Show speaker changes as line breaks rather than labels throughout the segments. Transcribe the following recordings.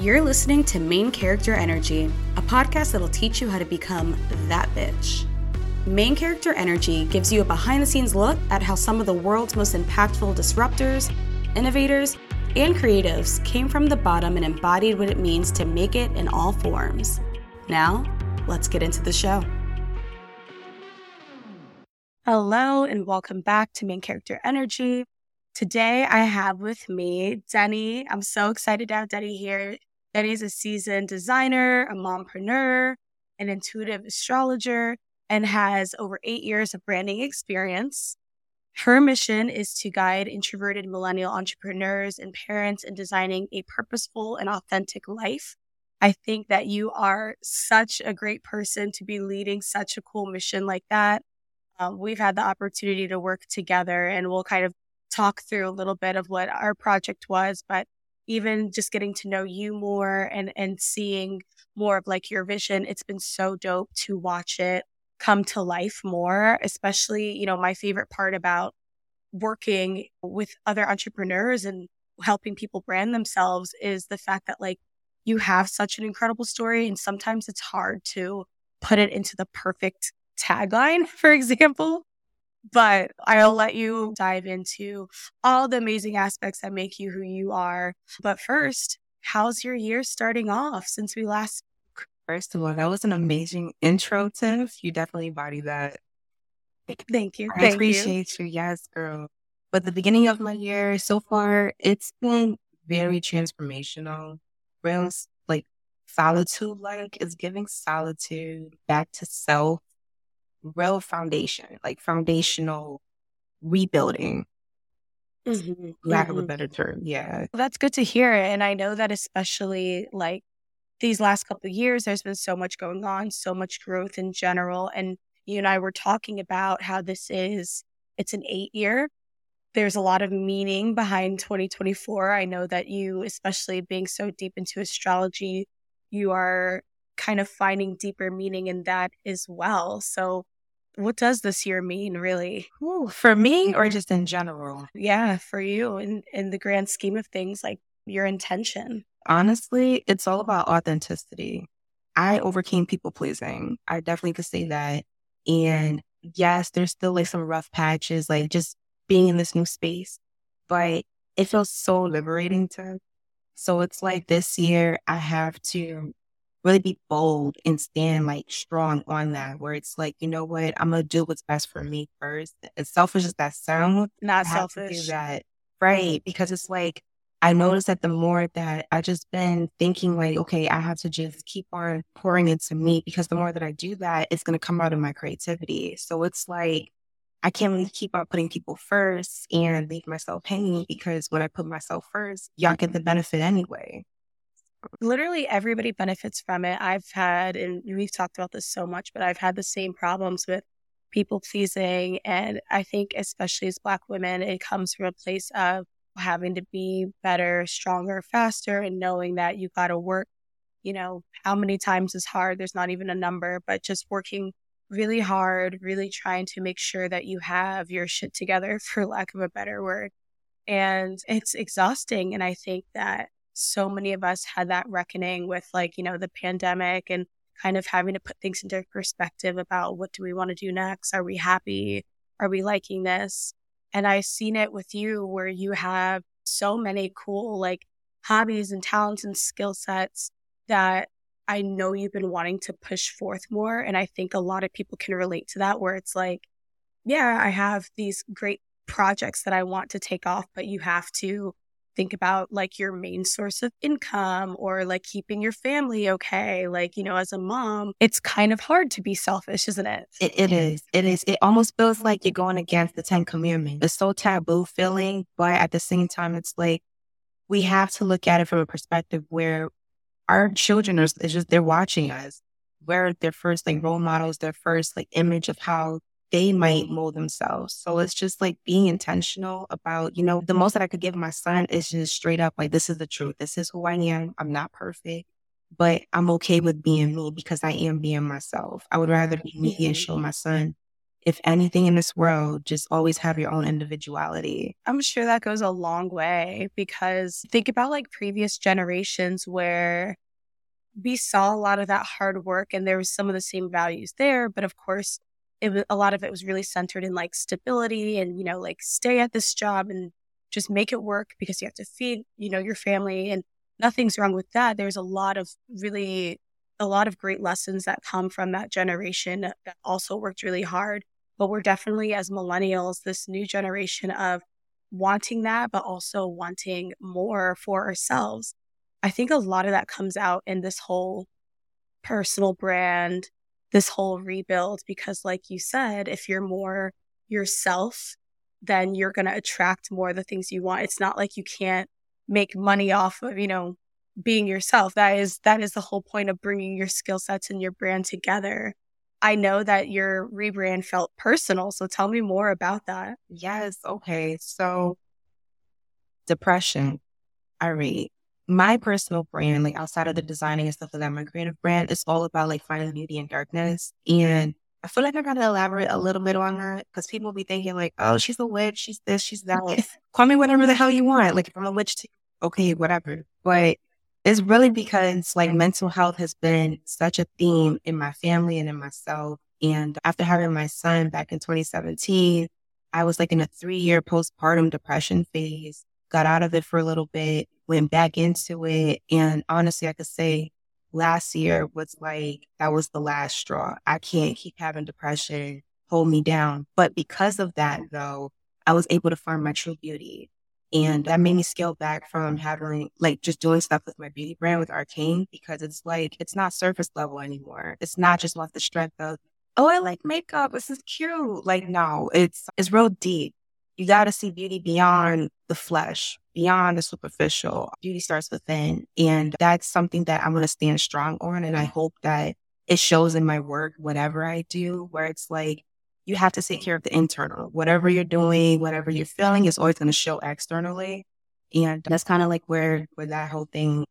You're listening to Main Character Energy, a podcast that'll teach you how to become that bitch. Main Character Energy gives you a behind the scenes look at how some of the world's most impactful disruptors, innovators, and creatives came from the bottom and embodied what it means to make it in all forms. Now, let's get into the show. Hello, and welcome back to Main Character Energy. Today, I have with me Denni. I'm so excited to have Denni here. Denni's a seasoned designer, a mompreneur, an intuitive astrologer, and has over eight years of branding experience. Her mission is to guide introverted millennial entrepreneurs and parents in designing a purposeful and authentic life. I think that you are such a great person to be leading such a cool mission like that. Um, we've had the opportunity to work together and we'll kind of talk through a little bit of what our project was, but even just getting to know you more and and seeing more of like your vision, it's been so dope to watch it come to life more, especially, you know, my favorite part about working with other entrepreneurs and helping people brand themselves is the fact that like you have such an incredible story and sometimes it's hard to put it into the perfect tagline, for example. But I'll let you dive into all the amazing aspects that make you who you are. But first, how's your year starting off since we last
First of all, that was an amazing intro, Tiff. You definitely embody that.
Thank you.
I
Thank
appreciate you. you. Yes, girl. But the beginning of my year so far, it's been very transformational. Real like solitude like is giving solitude back to self, real foundation, like foundational rebuilding. Mm-hmm. Lack mm-hmm. of a better term. Yeah.
Well, that's good to hear. And I know that especially like these last couple of years, there's been so much going on, so much growth in general. And you and I were talking about how this is, it's an eight year. There's a lot of meaning behind 2024. I know that you, especially being so deep into astrology, you are kind of finding deeper meaning in that as well. So, what does this year mean, really?
Ooh, for me, or just in general?
Yeah, for you, in in the grand scheme of things, like your intention
honestly, it's all about authenticity. I overcame people pleasing. I definitely could say that. And yes, there's still like some rough patches, like just being in this new space, but it feels so liberating to. So it's like this year, I have to really be bold and stand like strong on that, where it's like, you know what, I'm gonna do what's best for me first. As selfish as that sounds,
not selfish.
that mm. right because it's like I noticed that the more that I just been thinking like, okay, I have to just keep on pouring into me because the more that I do that, it's to come out of my creativity. So it's like, I can't really keep on putting people first and leave myself hanging because when I put myself first, y'all get the benefit anyway.
Literally everybody benefits from it. I've had, and we've talked about this so much, but I've had the same problems with people pleasing. And I think, especially as Black women, it comes from a place of having to be better, stronger, faster, and knowing that you got to work, you know, how many times is hard. There's not even a number, but just working really hard, really trying to make sure that you have your shit together, for lack of a better word. And it's exhausting. And I think that so many of us had that reckoning with, like, you know, the pandemic and kind of having to put things into perspective about what do we want to do next? Are we happy? Are we liking this? And I've seen it with you where you have so many cool like hobbies and talents and skill sets that I know you've been wanting to push forth more. And I think a lot of people can relate to that where it's like, yeah, I have these great projects that I want to take off, but you have to think about like your main source of income or like keeping your family okay. Like, you know, as a mom, it's kind of hard to be selfish, isn't it?
It, it is. It is. It almost feels like you're going against the 10 commandments. It's so taboo feeling, but at the same time, it's like we have to look at it from a perspective where our children are, it's just, they're watching us. We're their first like role models, their first like image of how they might mm-hmm. mold themselves. So it's just like being intentional about, you know, the most that I could give my son is just straight up like, this is the truth. This is who I am. I'm not perfect, but I'm okay with being me because I am being myself. I would rather be me and mm-hmm. show my son if anything in this world, just always have your own individuality.
I'm sure that goes a long way because think about like previous generations where we saw a lot of that hard work and there was some of the same values there. But of course, it was a lot of it was really centered in like stability and, you know, like stay at this job and just make it work because you have to feed, you know, your family and nothing's wrong with that. There's a lot of really a lot of great lessons that come from that generation that also worked really hard. But we're definitely, as millennials, this new generation of wanting that, but also wanting more for ourselves. I think a lot of that comes out in this whole personal brand, this whole rebuild, because, like you said, if you're more yourself, then you're going to attract more of the things you want. It's not like you can't make money off of, you know, being yourself. That is that is the whole point of bringing your skill sets and your brand together. I know that your rebrand felt personal, so tell me more about that.
Yes, okay. So depression, I read. My personal brand, like outside of the designing and stuff like that, my creative brand is all about like finding beauty in darkness. And I feel like I gotta elaborate a little bit on that because people will be thinking like, oh, she's a witch, she's this, she's that. Call me whatever the hell you want. Like if I'm a witch, too, okay, whatever. But it's really because like mental health has been such a theme in my family and in myself. And after having my son back in 2017, I was like in a three year postpartum depression phase, got out of it for a little bit, went back into it. And honestly, I could say last year was like, that was the last straw. I can't keep having depression hold me down. But because of that, though, I was able to find my true beauty. And that made me scale back from having like just doing stuff with my beauty brand with Arcane because it's like it's not surface level anymore. It's not just off the strength of, oh, I like makeup. This is cute. Like, no, it's it's real deep. You gotta see beauty beyond the flesh, beyond the superficial. Beauty starts within. And that's something that I'm gonna stand strong on. And I mm-hmm. hope that it shows in my work, whatever I do, where it's like you have to take care of the internal. Whatever you're doing, whatever you're feeling is always going to show externally. And that's kind of like where, where that whole thing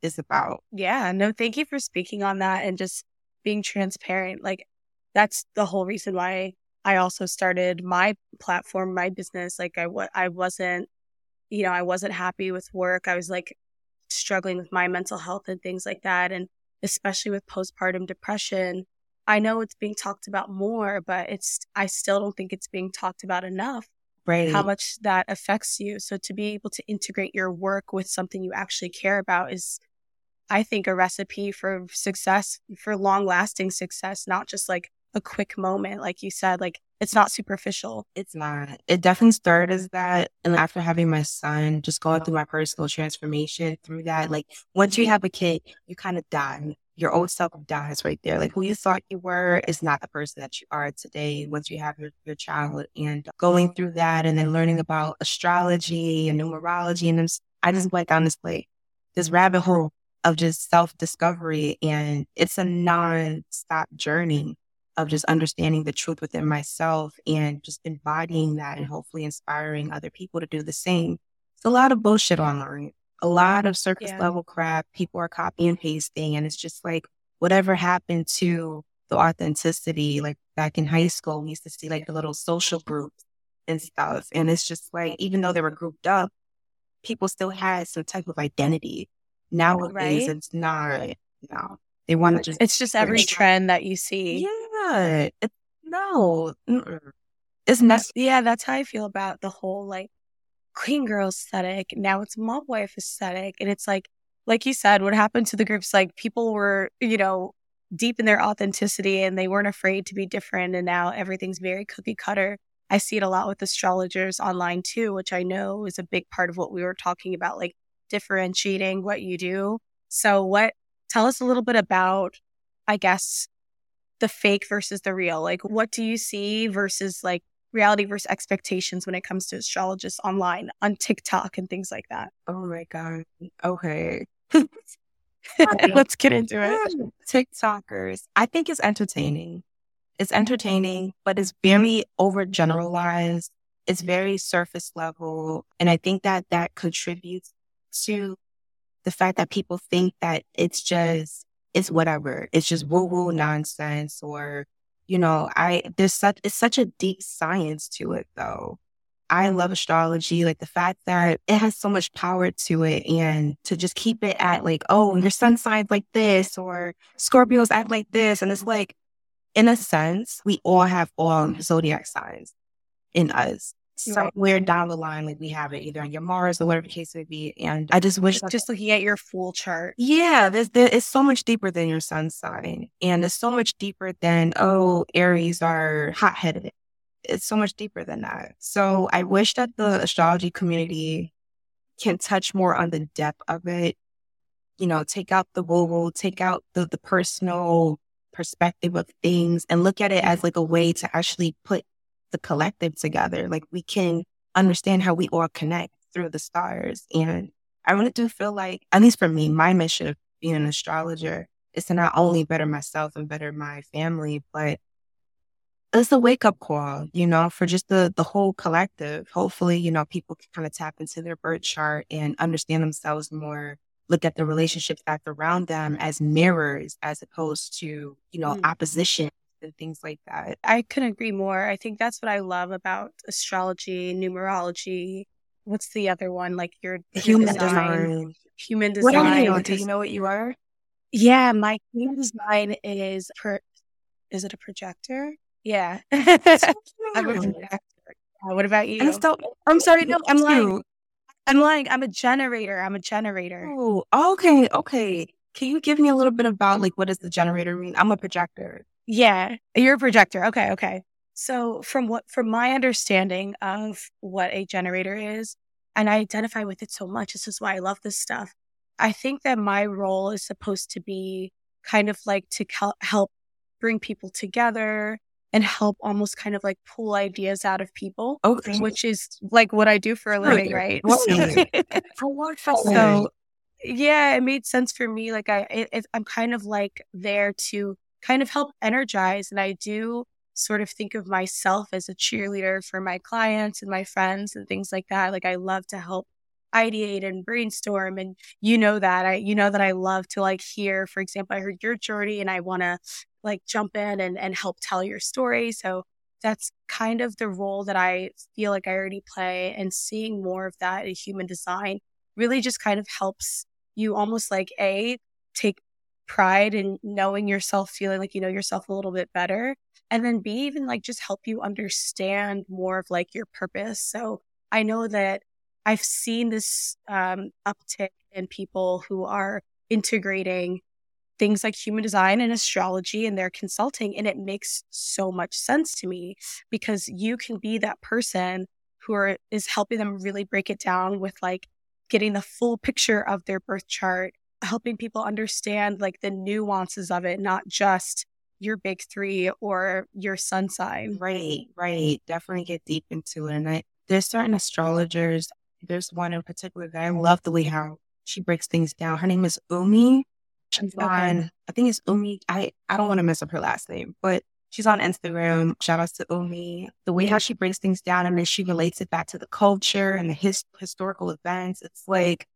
is about.
Yeah. No, thank you for speaking on that and just being transparent. Like that's the whole reason why I also started my platform, my business. Like I, I wasn't, you know, I wasn't happy with work. I was like struggling with my mental health and things like that. And especially with postpartum depression, I know it's being talked about more, but it's, I still don't think it's being talked about enough.
Right.
How much that affects you. So to be able to integrate your work with something you actually care about is, I think, a recipe for success, for long lasting success, not just like a quick moment. Like you said, like it's not superficial.
It's not. It definitely started as that. And after having my son, just going through my personal transformation through that, like once you have a kid, you kind of die your old self dies right there. Like who you thought you were is not the person that you are today once you have your, your child. And going through that and then learning about astrology and numerology. And I just went down this like this rabbit hole of just self discovery. And it's a non stop journey of just understanding the truth within myself and just embodying that and mm-hmm. hopefully inspiring other people to do the same. It's a lot of bullshit online a lot of surface yeah. level crap. People are copy and pasting, and it's just like whatever happened to the authenticity. Like back in high school, we used to see like the little social groups and stuff, and it's just like even though they were grouped up, people still had some type of identity. Nowadays, right? it's not. No, they want to just.
It's just every trend that you see.
Yeah. No. It's not.
Yeah, that's how I feel about the whole like clean girl aesthetic. Now it's mob wife aesthetic. And it's like, like you said, what happened to the groups, like people were, you know, deep in their authenticity and they weren't afraid to be different. And now everything's very cookie cutter. I see it a lot with astrologers online too, which I know is a big part of what we were talking about, like differentiating what you do. So, what, tell us a little bit about, I guess, the fake versus the real. Like, what do you see versus like reality versus expectations when it comes to astrologists online on TikTok and things like that.
Oh my God. Okay.
Let's get into it.
TikTokers. I think it's entertaining. It's entertaining, but it's very overgeneralized. It's very surface level. And I think that that contributes to the fact that people think that it's just, it's whatever. It's just woo woo nonsense or You know, I there's such it's such a deep science to it though. I love astrology, like the fact that it has so much power to it and to just keep it at like, oh, your sun sign's like this or Scorpios act like this. And it's like, in a sense, we all have all zodiac signs in us. Somewhere right. down the line, like we have it either on your Mars or whatever the case may be. And I just wish
just looking at your full chart.
Yeah, there's there, it's so much deeper than your sun sign. And it's so much deeper than, oh, Aries are hot headed it's so much deeper than that. So I wish that the astrology community can touch more on the depth of it. You know, take out the woo take out the, the personal perspective of things and look at it as like a way to actually put the collective together. Like we can understand how we all connect through the stars. And I really do feel like, at least for me, my mission of being an astrologer is to not only better myself and better my family, but it's a wake up call, you know, for just the the whole collective. Hopefully, you know, people can kind of tap into their birth chart and understand themselves more, look at the relationships that's around them as mirrors as opposed to, you know, mm. opposition and things like that.
I couldn't agree more. I think that's what I love about astrology, numerology. What's the other one? Like your
human design. design.
Human design. What are
you? Do you know what you are?
Yeah, my human design is per is it a projector? Yeah. what about you?
I'm still. I'm sorry. No,
I'm lying. I'm lying. I'm a generator. I'm a generator.
Oh, okay, okay. Can you give me a little bit about like what does the generator mean? I'm a projector.
Yeah, you're a projector. Okay, okay. So from what from my understanding of what a generator is, and I identify with it so much. This is why I love this stuff. I think that my role is supposed to be kind of like to help bring people together, and help almost kind of like pull ideas out of people. Okay. Which is like what I do for a living, right? For what so yeah, it made sense for me. Like I, it, I'm kind of like there to kind of help energize. And I do sort of think of myself as a cheerleader for my clients and my friends and things like that. Like I love to help ideate and brainstorm and you know that i you know that i love to like hear for example i heard your journey and i want to like jump in and, and help tell your story. So that's kind of the role that I feel like I already play. And seeing more of that in human design really just kind of helps you almost like A, take pride and knowing yourself, feeling like you know yourself a little bit better. And then B, even like just help you understand more of like your purpose. So I know that I've seen this um, uptick in people who are integrating things like human design and astrology and their consulting. And it makes so much sense to me because you can be that person who are, is helping them really break it down with like getting the full picture of their birth chart, helping people understand like the nuances of it, not just your big three or your sun sign.
Right, right. Definitely get deep into it. And I, there's certain astrologers. There's one in particular that I love the way how she breaks things down. Her name is Umi. She's okay. on, I think it's Umi. I, I don't want to mess up her last name, but she's on Instagram. Shout out to Umi. The way how she breaks things down and then she relates it back to the culture and the his, historical events. It's like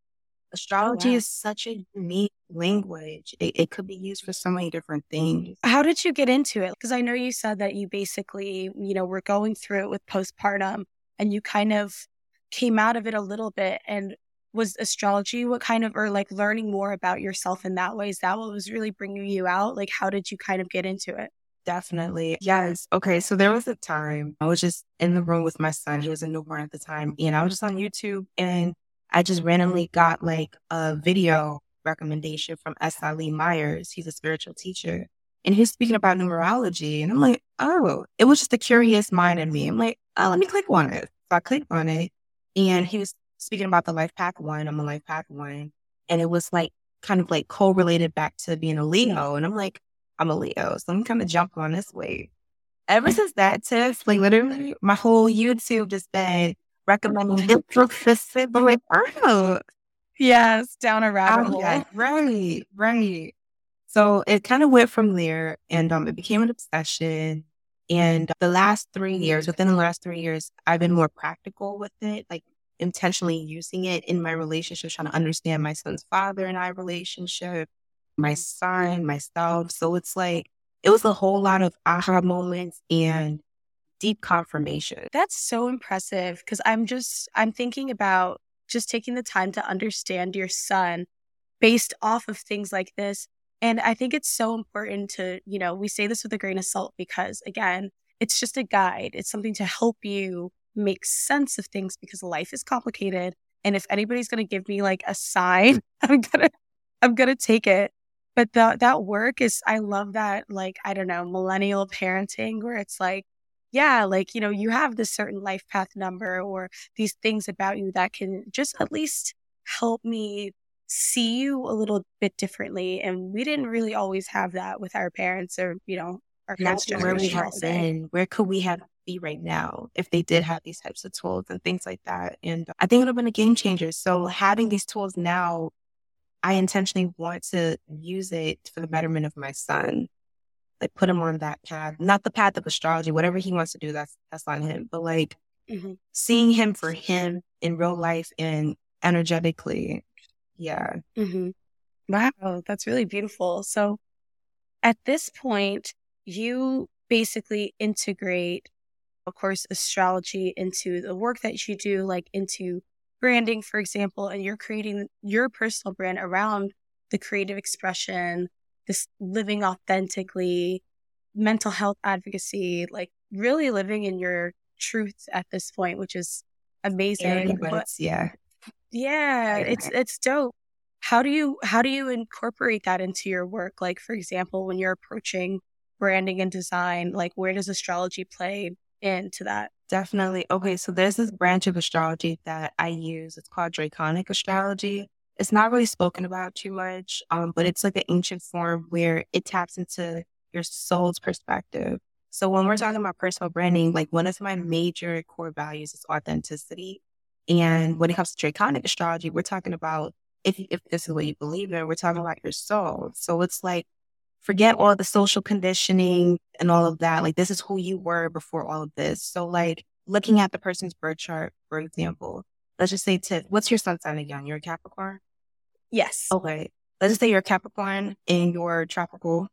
Oh, astrology oh, wow. is such a unique language. It, it could be used for so many different things.
How did you get into it? Because I know you said that you basically, you know, were going through it with postpartum and you kind of came out of it a little bit. And was astrology what kind of or like learning more about yourself in that way is that what was really bringing you out like how did you kind of get into it
definitely yes okay so there was a time i was just in the room with my son he was a newborn at the time and i was just on youtube and i just randomly got like a video recommendation from s lee myers he's a spiritual teacher and he's speaking about numerology and i'm like oh it was just a curious mind in me i'm like oh let me click on it so i clicked on it and he was speaking about the life path one, I'm a life path one. And it was like kind of like correlated back to being a Leo. And I'm like, I'm a Leo. So I'm kind of jumping on this wave. Ever since that test, like literally my whole YouTube just been recommending this book, this, but like, oh.
Yes, down a rabbit hole. Yeah,
right, right. So it kind of went from there and um, it became an obsession. And the last three years, within the last three years, I've been more practical with it. Like intentionally using it in my relationship, trying to understand my son's father and I relationship, my son, myself. So it's like it was a whole lot of aha moments and deep confirmation.
That's so impressive because I'm just, I'm thinking about just taking the time to understand your son based off of things like this. And I think it's so important to, you know, we say this with a grain of salt because, again, it's just a guide. It's something to help you make sense of things because life is complicated. And if anybody's going to give me like a sign, I'm going to, I'm going to take it. But that that work is, I love that, like, I don't know, millennial parenting where it's like, yeah, like, you know, you have this certain life path number or these things about you that can just at least help me see you a little bit differently. And we didn't really always have that with our parents or, you know, our
That's where we have been. Where could we have be right now if they did have these types of tools and things like that? And I think it would have been a game changer. So having these tools now, I intentionally want to use it for the betterment of my son. Like put him on that path, not the path of astrology, whatever he wants to do, that's that's on him. But like mm-hmm. seeing him for him in real life and energetically yeah.
Mm-hmm. Wow, that's really beautiful. So at this point, you basically integrate, of course, astrology into the work that you do, like into branding, for example, and you're creating your personal brand around the creative expression, this living authentically, mental health advocacy, like really living in your truth at this point, which is amazing.
But, yeah.
Yeah, it's it's dope. How do you how do you incorporate that into your work? Like for example, when you're approaching branding and design, like where does astrology play into that?
Definitely. Okay, so there's this branch of astrology that I use. It's called Draconic astrology. It's not really spoken about too much, um, but it's like an ancient form where it taps into your soul's perspective. So when we're talking about personal branding, like one of my major core values is authenticity. And when it comes to draconic astrology, we're talking about if if this is what you believe in, we're talking about your soul. So it's like forget all the social conditioning and all of that. Like this is who you were before all of this. So like looking at the person's birth chart, for example, let's just say to what's your sun sign again? You're a Capricorn?
Yes.
Okay. Let's just say you're Capricorn in your tropical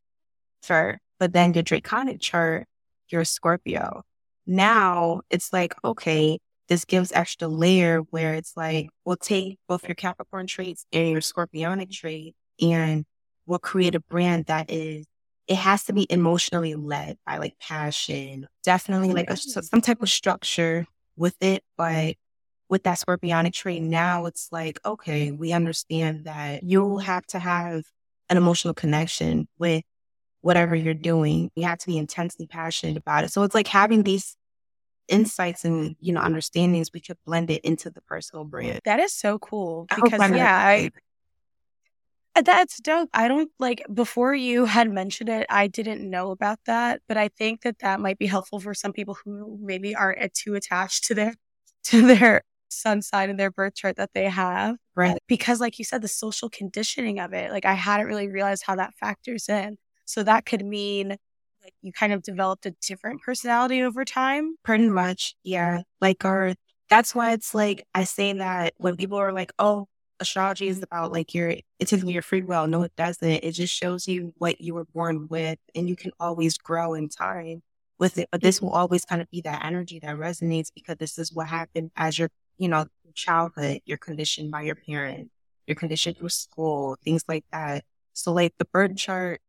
chart, but then your draconic chart, you're Scorpio. Now it's like, okay, this gives extra layer where it's like we'll take both your Capricorn traits and your Scorpionic trait and we'll create a brand that is it has to be emotionally led by like passion, definitely like a, mm-hmm. some type of structure with it. But with that Scorpionic trait, now it's like, okay, we understand that you'll have to have an emotional connection with whatever you're doing. You have to be intensely passionate about it. So it's like having these insights and you know understandings we could blend it into the personal brand
that is so cool because yeah i uh, that's dope i don't like before you had mentioned it i didn't know about that but i think that that might be helpful for some people who maybe aren't too attached to their to their sun sign and their birth chart that they have
right
because like you said the social conditioning of it like i hadn't really realized how that factors in so that could mean like you kind of developed a different personality over time?
Pretty much, yeah. Like, or that's why it's like I say that when people are like, "Oh, astrology is about like your it takes your free will." No, it doesn't. It just shows you what you were born with, and you can always grow in time with it. But this will always kind of be that energy that resonates because this is what happened as your, you know, childhood. You're conditioned by your parents. You're conditioned through school, things like that. So, like the birth chart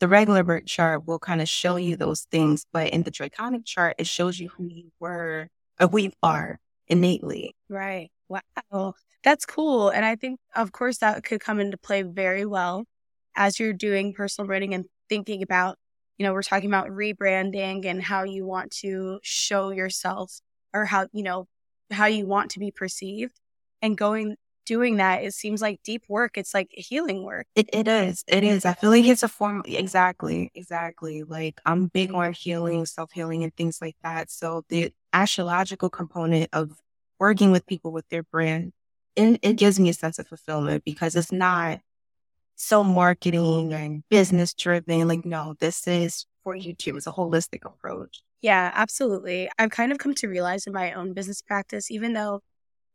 the regular birth chart will kind of show you those things, but in the draconic chart, it shows you who you were or who you are innately.
Right. Wow. That's cool. And I think, of course, that could come into play very well as you're doing personal branding and thinking about, you know, we're talking about rebranding and how you want to show yourself or how, you know, how you want to be perceived and going doing that, it seems like deep work. It's like healing work.
It, it is. It is. I feel like it's a form. Exactly. Exactly. Like I'm big on healing, self healing, and things like that. So the astrological component of working with people with their brand, it, it gives me a sense of fulfillment because it's not so marketing and business driven. Like, no, this is for you too. It's a holistic approach.
Yeah, absolutely. I've kind of come to realize in my own business practice, even though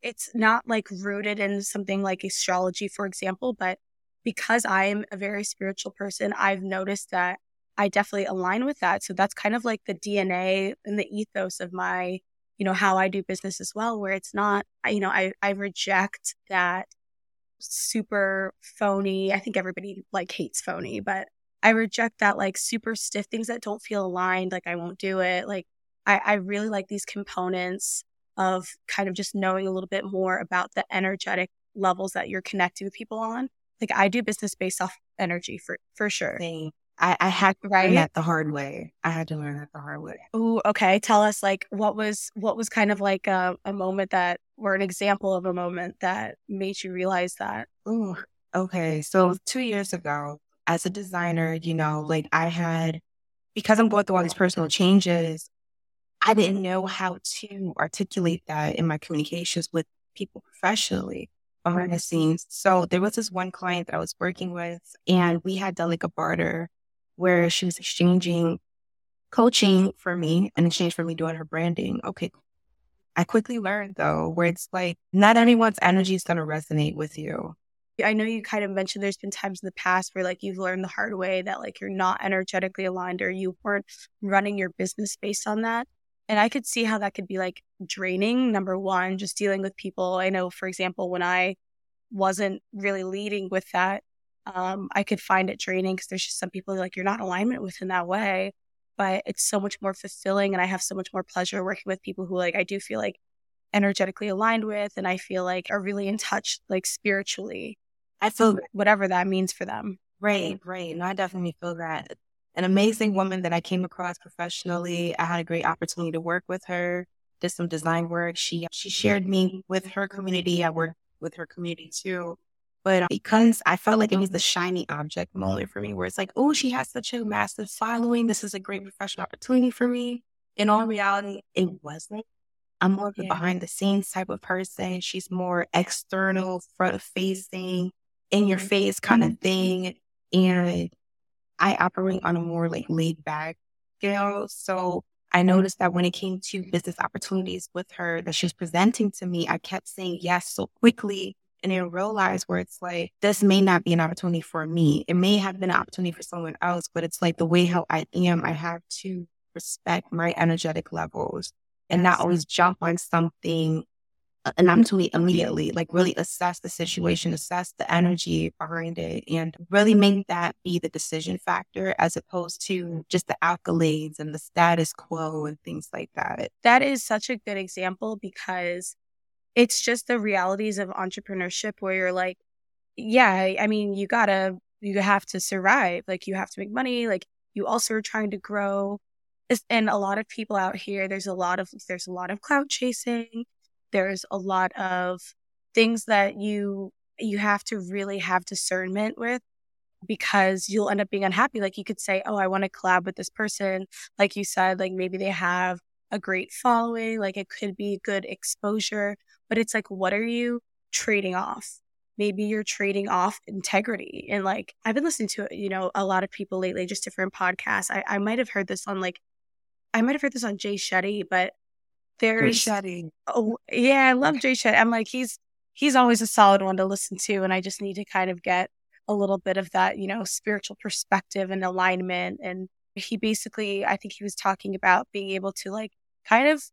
it's not like rooted in something like astrology, for example, but because I'm a very spiritual person, I've noticed that I definitely align with that. So that's kind of like the DNA and the ethos of my, you know, how I do business as well, where it's not, you know, I, I reject that super phony. I think everybody like hates phony, but I reject that like super stiff things that don't feel aligned. Like I won't do it. Like I, I really like these components of kind of just knowing a little bit more about the energetic levels that you're connecting with people on. Like I do business based off energy for for sure.
Same. I, I had to right? learn that the hard way. I had to learn that the hard way.
Oh, okay. Tell us like what was what was kind of like a, a moment that or an example of a moment that made you realize that.
Ooh, okay. So two years ago, as a designer, you know, like I had because I'm going through all these personal changes, I didn't know how to articulate that in my communications with people professionally behind the scenes. So there was this one client that I was working with, and we had done like a barter where she was exchanging coaching for me in exchange for me doing her branding. Okay. I quickly learned though, where it's like not everyone's energy is going to resonate with you.
I know you kind of mentioned there's been times in the past where like you've learned the hard way that like you're not energetically aligned or you weren't running your business based on that. And I could see how that could be like draining. Number one, just dealing with people. I know, for example, when I wasn't really leading with that, um, I could find it draining because there's just some people like you're not in alignment with in that way. But it's so much more fulfilling, and I have so much more pleasure working with people who like I do feel like energetically aligned with, and I feel like are really in touch, like spiritually.
I feel
whatever that means for them.
Right, right. No, I definitely feel that an amazing woman that I came across professionally. I had a great opportunity to work with her, did some design work. She she shared me with her community. I worked with her community too. But uh, because I felt like it was the shiny object moment for me, where it's like, oh, she has such a massive following. This is a great professional opportunity for me. In all reality, it wasn't. I'm more of a yeah. behind the scenes type of person. She's more external, front facing, in your mm-hmm. face kind of thing. And I operate on a more like laid back scale. So I mm-hmm. noticed that when it came to business opportunities with her that she was presenting to me, I kept saying yes so quickly. And then realize where it's like, this may not be an opportunity for me. It may have been an opportunity for someone else, but it's like the way how I am, I have to respect my energetic levels and not always jump on something uh, and I'm immediately, like really assess the situation, assess the energy behind it, and really make that be the decision factor as opposed to just the accolades and the status quo and things like that.
That is such a good example because it's just the realities of entrepreneurship where you're like, yeah, I mean, you gotta, you have to survive. Like, you have to make money. Like, you also are trying to grow. And a lot of people out here, there's a lot of, there's a lot of cloud chasing there's a lot of things that you you have to really have discernment with because you'll end up being unhappy. Like you could say, Oh, I want to collab with this person. Like you said, like maybe they have a great following, like it could be good exposure, but it's like, what are you trading off? Maybe you're trading off integrity. And like, I've been listening to, you know, a lot of people lately, just different podcasts. I, I might have heard this on like, I might have heard this on Jay Shetty, but there's
Shetty.
Oh yeah, I love Jay Shetty. I'm like he's he's always a solid one to listen to, and I just need to kind of get a little bit of that, you know, spiritual perspective and alignment. And he basically, I think he was talking about being able to like kind of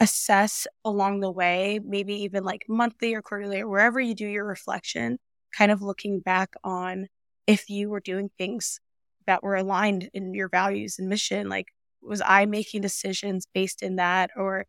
assess along the way, maybe even like monthly or quarterly or wherever you do your reflection, kind of looking back on if you were doing things that were aligned in your values and mission. Like, was I making decisions based in that? Or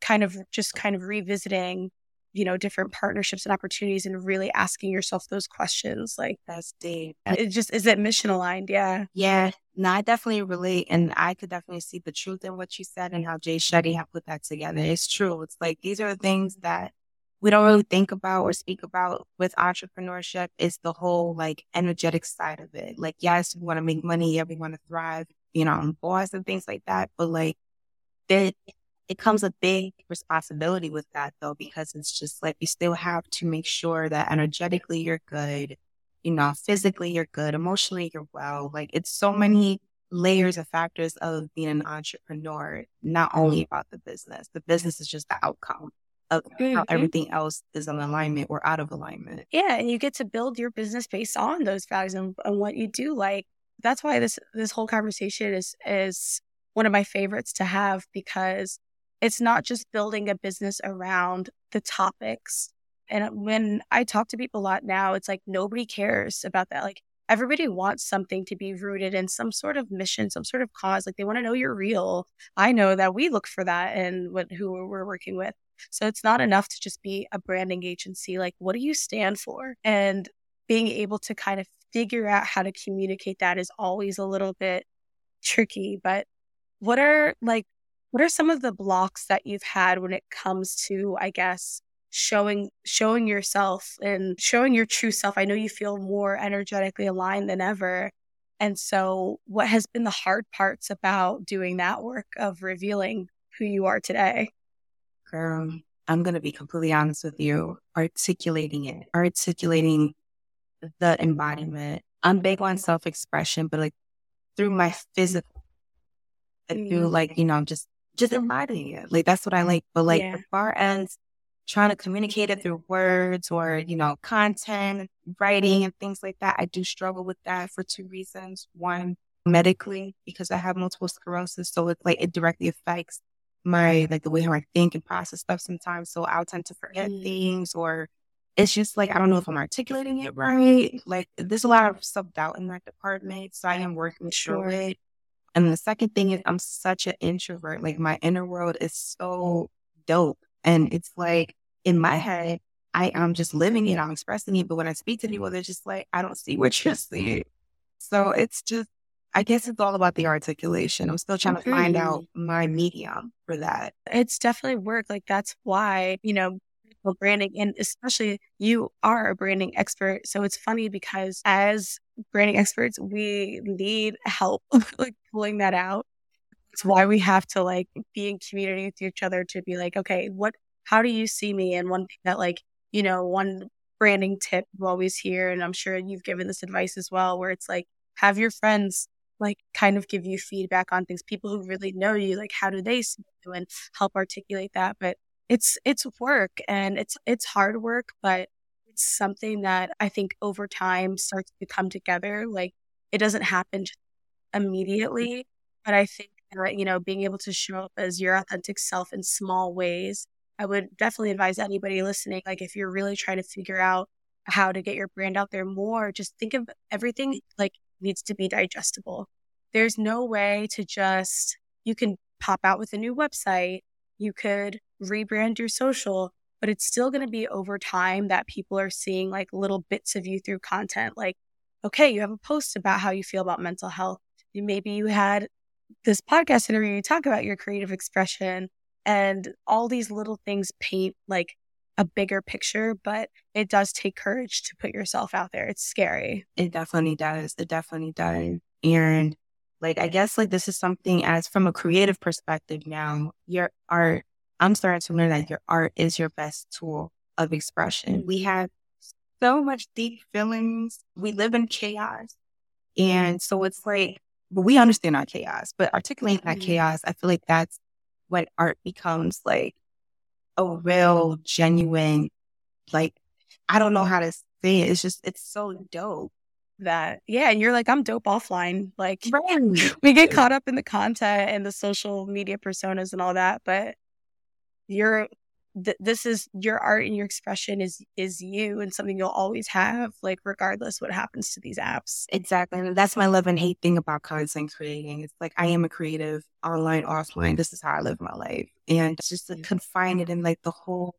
kind of just kind of revisiting you know different partnerships and opportunities and really asking yourself those questions like
that's deep.
Uh, it just is it mission aligned? Yeah.
Yeah. No i definitely relate and i could definitely see the truth in what you said and how jay shetty have put that together. It's true. It's like these are the things that we don't really think about or speak about with entrepreneurship. Is the whole like energetic side of it. Like yes we want to make money yeah we want to thrive you know on boss and things like that but like there it comes a big responsibility with that though, because it's just like you still have to make sure that energetically you're good, you know, physically you're good, emotionally you're well. Like it's so many layers of factors of being an entrepreneur, not only about the business. The business is just the outcome of mm-hmm. how everything else is in alignment or out of alignment.
Yeah. And you get to build your business based on those values and, and what you do like that's why this this whole conversation is is one of my favorites to have because it's not just building a business around the topics. And when I talk to people a lot now, it's like nobody cares about that. Like everybody wants something to be rooted in some sort of mission, some sort of cause. Like they want to know you're real. I know that we look for that and what who we're working with. So it's not enough to just be a branding agency. Like, what do you stand for? And being able to kind of figure out how to communicate that is always a little bit tricky. But what are like, what are some of the blocks that you've had when it comes to, I guess, showing showing yourself and showing your true self? I know you feel more energetically aligned than ever. And so, what has been the hard parts about doing that work of revealing who you are today?
Girl, I'm going to be completely honest with you. Articulating it, articulating the embodiment. I'm big on self expression, but like through my physical, mm. through like, you know, I'm just, just embodying it. Like that's what I like. But like yeah. as far as trying to communicate it through words or, you know, content, writing and things like that, I do struggle with that for two reasons. One, medically, because I have multiple sclerosis. So it's like it directly affects my like the way how I think and process stuff sometimes. So I'll tend to forget mm. things or it's just like I don't know if I'm articulating it right. Like there's a lot of self doubt in that department. So I am working through it. And the second thing is I'm such an introvert. Like my inner world is so dope. And it's like in my head, I am just living it, I'm expressing it. But when I speak to people, they're just like, I don't see what you're seeing. So it's just I guess it's all about the articulation. I'm still trying to find out mm-hmm. my medium for that.
It's definitely work. Like that's why, you know, branding and especially you are a branding expert. So it's funny because as branding experts, we need help like pulling that out. It's why we have to like be in community with each other to be like, okay, what how do you see me? And one thing that like, you know, one branding tip you always hear, and I'm sure you've given this advice as well, where it's like have your friends like kind of give you feedback on things. People who really know you, like how do they see you and help articulate that. But it's it's work and it's it's hard work, but it's something that I think over time starts to come together. Like it doesn't happen immediately, mm-hmm. but I think that, you know, being able to show up as your authentic self in small ways, I would definitely advise anybody listening, like if you're really trying to figure out how to get your brand out there more, just think of everything like needs to be digestible. There's no way to just, you can pop out with a new website, you could rebrand your social, but it's still going to be over time that people are seeing like little bits of you through content. Like, okay, you have a post about how you feel about mental health. Maybe you had this podcast interview, you talk about your creative expression and all these little things paint like a bigger picture, but it does take courage to put yourself out there. It's scary.
It definitely does. It definitely does. And like, I guess like this is something as from a creative perspective now, your art, I'm starting to learn that your art is your best tool of expression. We have so much deep feelings. We live in chaos. And so it's like, but we understand our chaos, but articulating that mm-hmm. chaos, I feel like that's what art becomes like a real, genuine, like, I don't know how to say it. It's just, it's so dope
that yeah and you're like i'm dope offline like we get caught up in the content and the social media personas and all that but you're th- this is your art and your expression is is you and something you'll always have like regardless what happens to these apps.
Exactly and that's my love and hate thing about content creating. It's like i am a creative online offline. This is how i live my life. And just to confine it in like the whole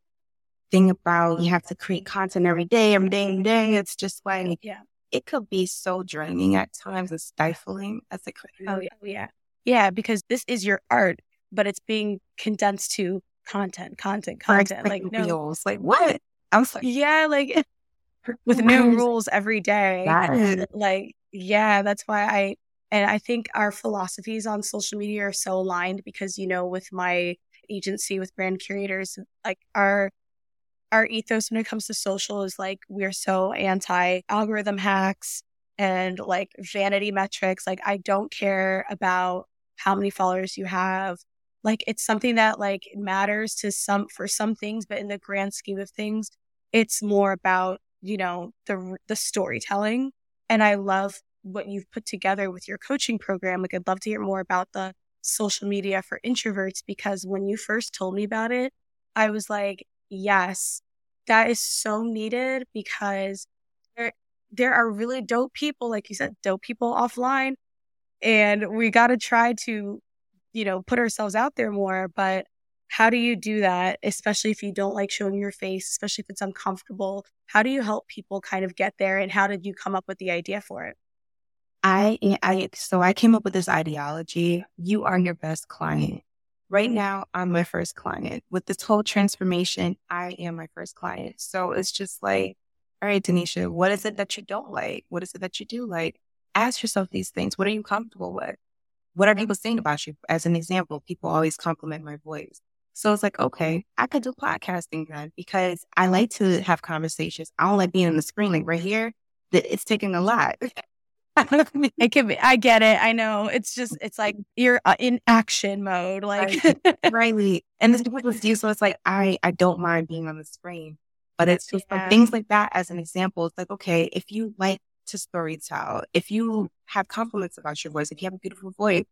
thing about you have to create content every day every day every day it's just like yeah. it could be so draining at times and stifling as a creator
oh yeah oh, yeah. Yeah because this is your art but it's being condensed to content, content, content. Like no,
rules. Like what?
I'm like, yeah, like with new rules every day. Like, yeah, that's why I and I think our philosophies on social media are so aligned because you know, with my agency with brand curators, like our our ethos when it comes to social is like we're so anti algorithm hacks and like vanity metrics. Like I don't care about how many followers you have like it's something that like matters to some for some things but in the grand scheme of things it's more about you know the the storytelling and i love what you've put together with your coaching program. Like, I'd love to hear more about the social media for introverts because when you first told me about it, I was like, yes, that is so needed because there, there are really dope people, like you said, dope people offline. And we got to try to, you know, put ourselves out there more. But how do you do that, especially if you don't like showing your face, especially if it's uncomfortable? How do you help people kind of get there? And how did you come up with the idea for it?
I, I, so I came up with this ideology. You are your best client. Right now, I'm my first client. With this whole transformation, I am my first client. So it's just like, all right, Denisha, what is it that you don't like? What is it that you do like? Ask yourself these things. What are you comfortable with? What are people saying about you? As an example, people always compliment my voice. So it's like, okay, I could do podcasting then because I like to have conversations. I don't like being on the screen. Like right here, it's taking a lot.
it can be, I get it. I know. It's just, it's like you're uh, in action mode. Like,
right. right. And this with you. So it's like, I, I don't mind being on the screen, but it's just yeah. like things like that as an example. It's like, okay, if you like to story tell, if you have compliments about your voice, if you have a beautiful voice,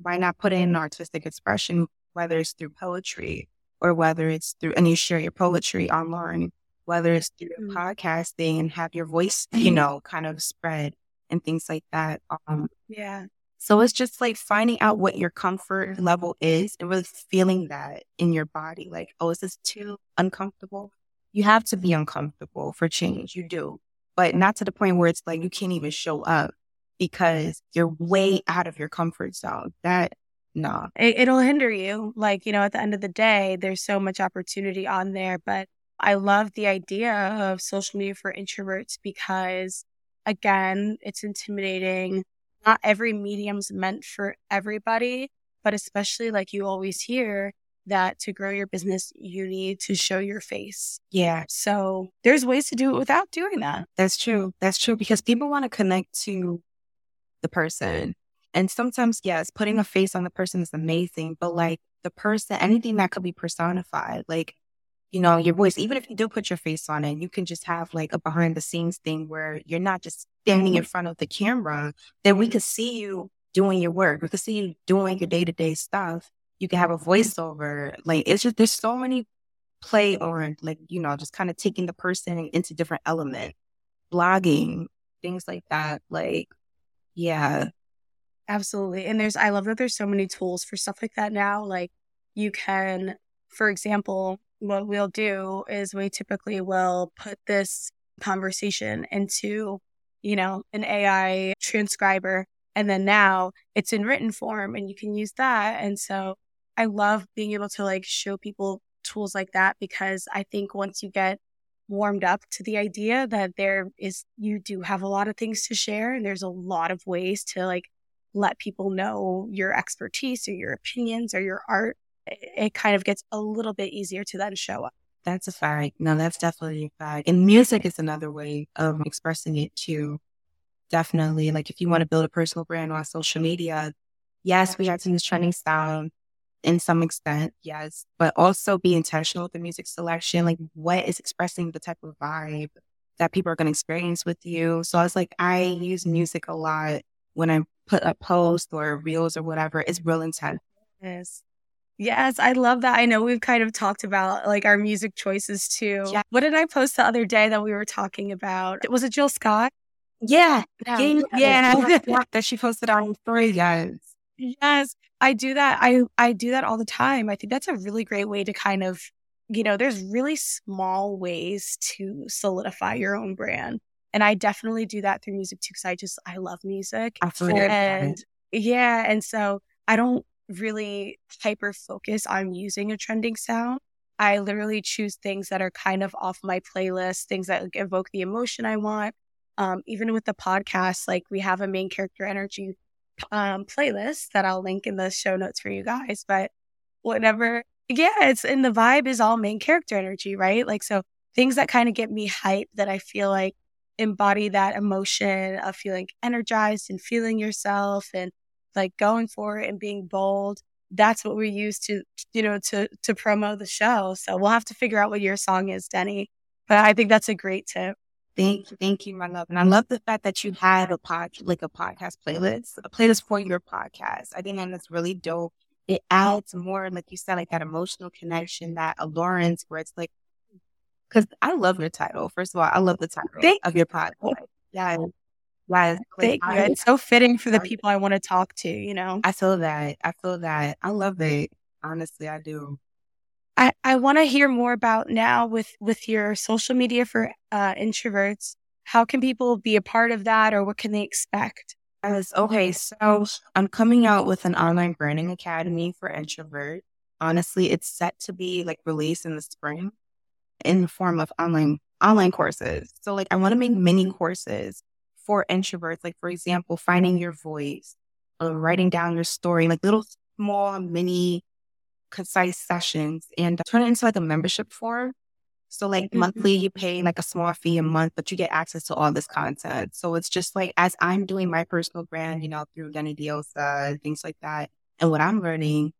why not put in artistic expression whether it's through poetry or whether it's through, and you share your poetry online, whether it's through mm-hmm. podcasting and have your voice, you know, kind of spread and things like that.
Um, yeah.
So it's just like finding out what your comfort level is and really feeling that in your body. Like, oh, is this too uncomfortable? You have to be uncomfortable for change. You do, but not to the point where it's like you can't even show up because you're way out of your comfort zone. That no,
it, will hinder you. Like, you know, at the end of the day, there's so much opportunity on there. But I love the idea of social media for introverts because, again, it's intimidating. Not every medium's meant for everybody, but especially like you always hear that to grow your business, you need to show your face.
Yeah.
So there's ways to do it without doing that.
That's true. That's true because people want to connect to the person and sometimes, yes, putting a face on the person is amazing, but like the person, anything that could be personified, like, you know, your voice, even if you do put your face on it, you can just have like a behind the scenes thing where you're not just standing in mm-hmm. front of the camera, then we could see you doing your work. We could see you doing your day to day stuff. You can have a voiceover. Like, it's just, there's so many play or like, you know, just kind of taking the person into different elements, blogging, things like that. Like, yeah,
Absolutely. And there's, I love that there's so many tools for stuff like that now. Like you can, for example, what we'll do is we typically will put this conversation into, you know, an AI transcriber. And then now it's in written form and you can use that. And so I love being able to like show people tools like that because I think once you get warmed up to the idea that there is, you do have a lot of things to share and there's a lot of ways to like let people know your expertise or your opinions or your art, it kind of gets a little bit easier to then show up.
That's a fact. No, that's definitely a fact. And music is another way of expressing it too. Definitely. Like if you want to build a personal brand on social media, yes, we have to use trending sound in some extent, yes, but also be intentional with the music selection. Like what is expressing the type of vibe that people are going to experience with you. So I was like I use music a lot when I put a post or reels or whatever, it's real intense.
Yes. Yes, I love that. I know we've kind of talked about like our music choices too. Yeah. What did I post the other day that we were talking about? Was it Jill Scott?
Yeah. Yeah. yeah. that she posted on story, guys.
Yes. I do that. I I do that all the time. I think that's a really great way to kind of, you know, there's really small ways to solidify your own brand. And I definitely do that through music too, because I just, I love music.
Absolutely.
And yeah. And so I don't really hyper focus on using a trending sound. I literally choose things that are kind of off my playlist, things that evoke the emotion I want. Um, even with the podcast, like we have a main character energy um, playlist that I'll link in the show notes for you guys. But whatever, yeah, it's in the vibe is all main character energy, right? Like, so things that kind of get me hyped that I feel like embody that emotion of feeling energized and feeling yourself and like going for it and being bold that's what we use to you know to to promo the show so we'll have to figure out what your song is Denni but i think that's a great tip
Thank you, thank you, my love. And I love the fact that you had a pod, like a podcast playlist, a playlist for your podcast. I think that's really dope. It adds more, like you said, like that emotional connection, that allurance, where it's like, because I love your title. First of all, I love the title thank of your podcast. Yeah,
yeah, thank you. It's so fitting for the people I want to talk to. You know,
I feel that. I feel that. I love it. Honestly, I do.
I, I want to hear more about now with with your social media for uh, introverts. How can people be a part of that, or what can they expect?
Okay, so I'm coming out with an online branding academy for introvert. Honestly, it's set to be like released in the spring in the form of online online courses. So like I want to make mini courses for introverts, like for example, finding your voice, uh, writing down your story, like little small mini concise sessions and turn it into like a membership form. So like mm-hmm. monthly you pay like a small fee a month, but you get access to all this content. So it's just like as I'm doing my personal brand, you know, through Denni Diosa and things like that. And what I'm learning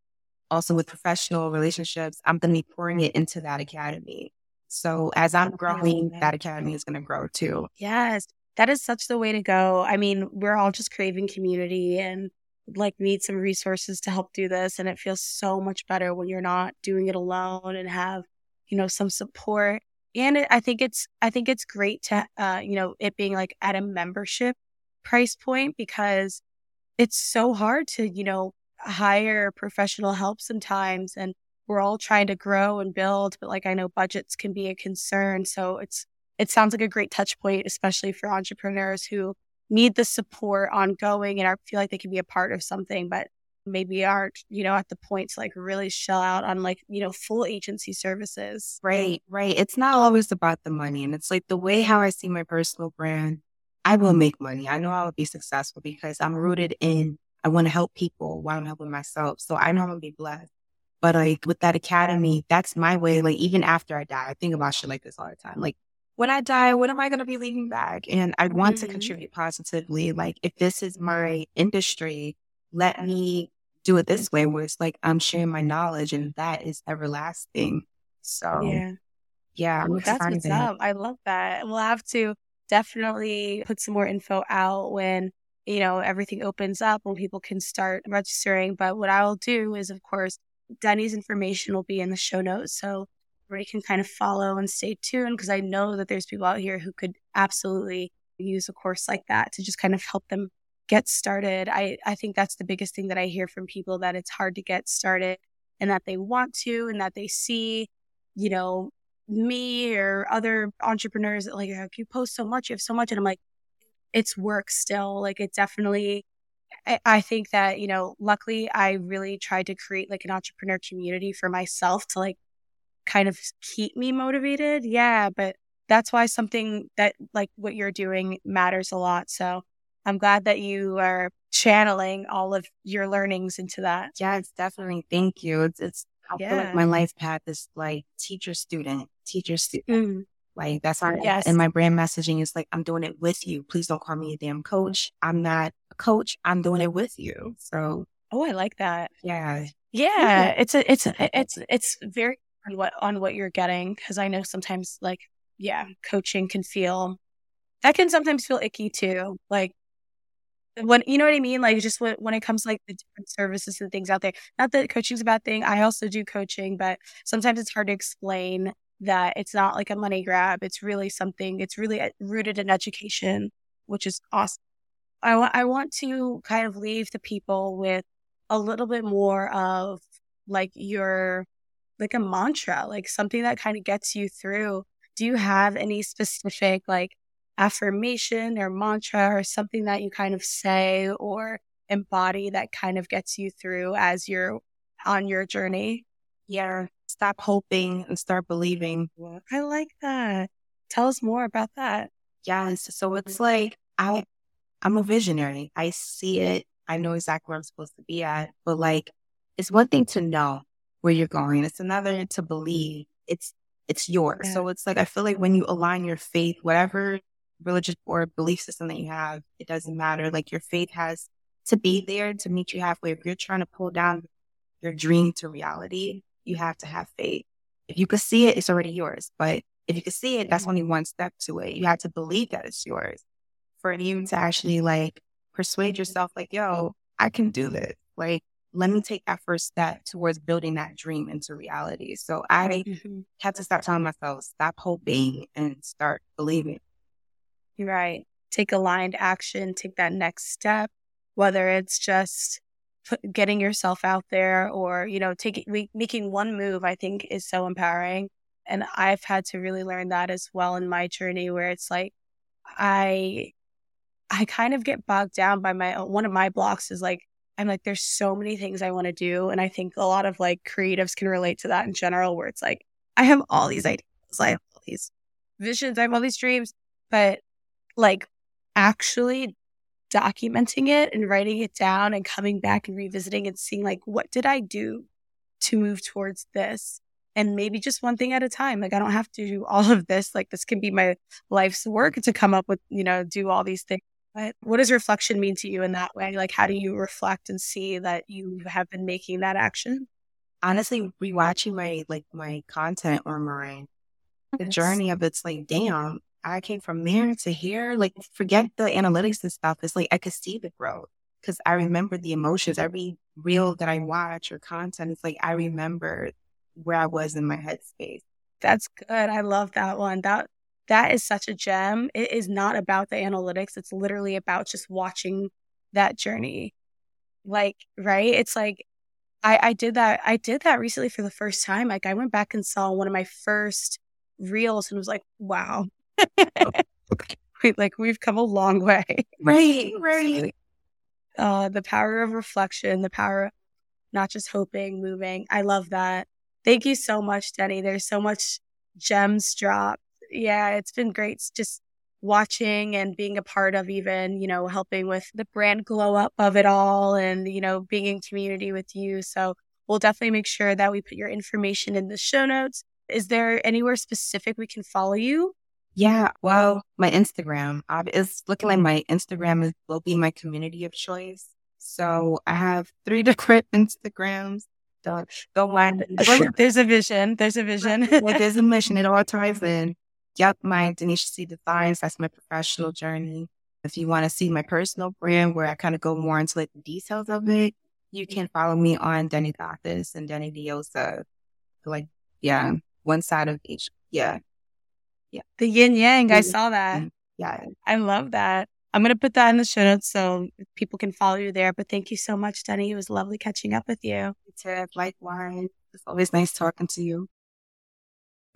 also with professional relationships, I'm gonna be pouring it into that academy. So as I'm growing, that academy is gonna grow too.
Yes. That is such the way to go. I mean, we're all just craving community and like need some resources to help do this and it feels so much better when you're not doing it alone and have you know some support. And it, i think it's i think it's great to uh you know it being like at a membership price point because it's so hard to you know hire professional help sometimes and we're all trying to grow and build but like i know budgets can be a concern. So it's it sounds like a great touch point especially for entrepreneurs who need the support ongoing and I feel like they can be a part of something, but maybe aren't, you know, at the point to like really shell out on like, you know, full agency services.
Right, right. It's not always about the money. And it's like the way how I see my personal brand, I will make money. I know I will be successful because I'm rooted in I want to help people while I'm helping myself. So I know I'm gonna be blessed. But like with that academy, that's my way. Like even after I die, I think about shit like this all the time. Like when I die, what am I going to be leaving back? And I want mm-hmm. to contribute positively. Like, if this is my industry, let me do it this way, where it's like I'm sharing my knowledge and that is everlasting. So,
yeah,
yeah,
I'm that's what's up. I love that. We'll have to definitely put some more info out when you know everything opens up when people can start registering. But what I'll do is, of course, Denni's information will be in the show notes. So you can kind of follow and stay tuned because I know that there's people out here who could absolutely use a course like that to just kind of help them get started. I, I think that's the biggest thing that I hear from people that it's hard to get started and that they want to and that they see, you know, me or other entrepreneurs like, you post so much, you have so much. And I'm like, it's work still. Like it definitely I think that, you know, luckily I really tried to create like an entrepreneur community for myself to like kind of keep me motivated. Yeah, but that's why something that like what you're doing matters a lot. So I'm glad that you are channeling all of your learnings into that.
Yeah, it's definitely. Thank you. It's, it's I yeah. feel like my life path is like teacher student, teacher student. Mm. Like that's how, yes. and my brand messaging is like, I'm doing it with you. Please don't call me a damn coach. I'm not a coach. I'm doing it with you. So,
oh, I like that.
Yeah.
Yeah. It's a, it's, a, it's, it's very on what on what you're getting because I know sometimes like yeah, coaching can feel that can sometimes feel icky too. Like when you know what I mean, like just when when it comes to, like the different services and things out there. Not that coaching's a bad thing. I also do coaching, but sometimes it's hard to explain that it's not like a money grab. It's really something. It's really uh, rooted in education, which is awesome. I want I want to kind of leave the people with a little bit more of like your like a mantra, like something that kind of gets you through. Do you have any specific like affirmation or mantra or something that you kind of say or embody that kind of gets you through as you're on your journey?
Yeah. Stop hoping and start believing.
I like that. Tell us more about that.
Yes. So it's like I I'm a visionary. I see it. I know exactly where I'm supposed to be at. But like it's one thing to know where you're going. It's another to believe it's it's yours. Yeah. So it's like I feel like when you align your faith, whatever religious or belief system that you have, it doesn't matter. Like your faith has to be there to meet you halfway. If you're trying to pull down your dream to reality, you have to have faith. If you could see it, it's already yours. But if you can see it, that's only one step to it. You have to believe that it's yours. For you to actually like persuade yourself, like, yo, I can do this. Like, let me take that first step towards building that dream into reality. So I mm-hmm. had to stop telling myself, stop hoping and start believing.
Right. Take aligned action, take that next step, whether it's just put, getting yourself out there or, you know, taking, making one move, I think is so empowering. And I've had to really learn that as well in my journey where it's like, I, I kind of get bogged down by my, one of my blocks is like, I'm like, there's so many things I want to do. And I think a lot of like creatives can relate to that in general, where it's like, I have all these ideas, I have all these visions, I have all these dreams, but like actually documenting it and writing it down and coming back and revisiting and seeing like, what did I do to move towards this? And maybe just one thing at a time. Like, I don't have to do all of this. Like, this can be my life's work to come up with, you know, do all these things but what does reflection mean to you in that way? Like, how do you reflect and see that you have been making that action?
Honestly, rewatching my like my content or my the journey of it's like, damn, I came from there to here. Like, forget the analytics and stuff. It's like I could see the growth because I remember the emotions. Every reel that I watch or content, it's like I remember where I was in my headspace.
That's good. I love that one. That that is such a gem. It is not about the analytics. It's literally about just watching that journey. Like, right? It's like I, I did that. I did that recently for the first time. Like I went back and saw one of my first reels and was like, wow. like we've come a long way.
Right, right.
Uh, the power of reflection, the power of not just hoping, moving. I love that. Thank you so much, Denni. There's so much gems dropped yeah, it's been great just watching and being a part of even, you know, helping with the brand glow up of it all and, you know, being in community with you. So we'll definitely make sure that we put your information in the show notes. Is there anywhere specific we can follow you?
Yeah, well, my Instagram is looking like my Instagram is, will be my community of choice. So I have three different Instagrams. Don't, don't mind.
There's a vision. There's a vision.
there's a mission. It all ties in yep, my Denisha C Designs, that's my professional journey. If you want to see my personal brand where I kind of go more into like the details of it, you can follow me on Denni Gothis and Denni Diosa. Like, yeah, one side of each. Yeah.
Yeah. The yin yang. I saw that. Mm,
yeah.
I love that. I'm going to put that in the show notes so people can follow you there. But thank you so much, Denni. It was lovely catching up with you.
Likewise. It's always nice talking to you.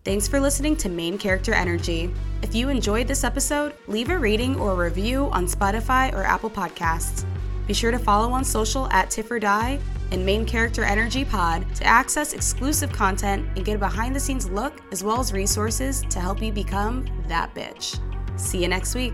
Thanks for listening to Main Character Energy. If you enjoyed this episode, leave a rating or a review on Spotify or Apple Podcasts. Be sure to follow on social at Tiff or Die and Main Character Energy Pod to access exclusive content and get a behind the scenes look as well as resources to help you become that bitch. See you next week.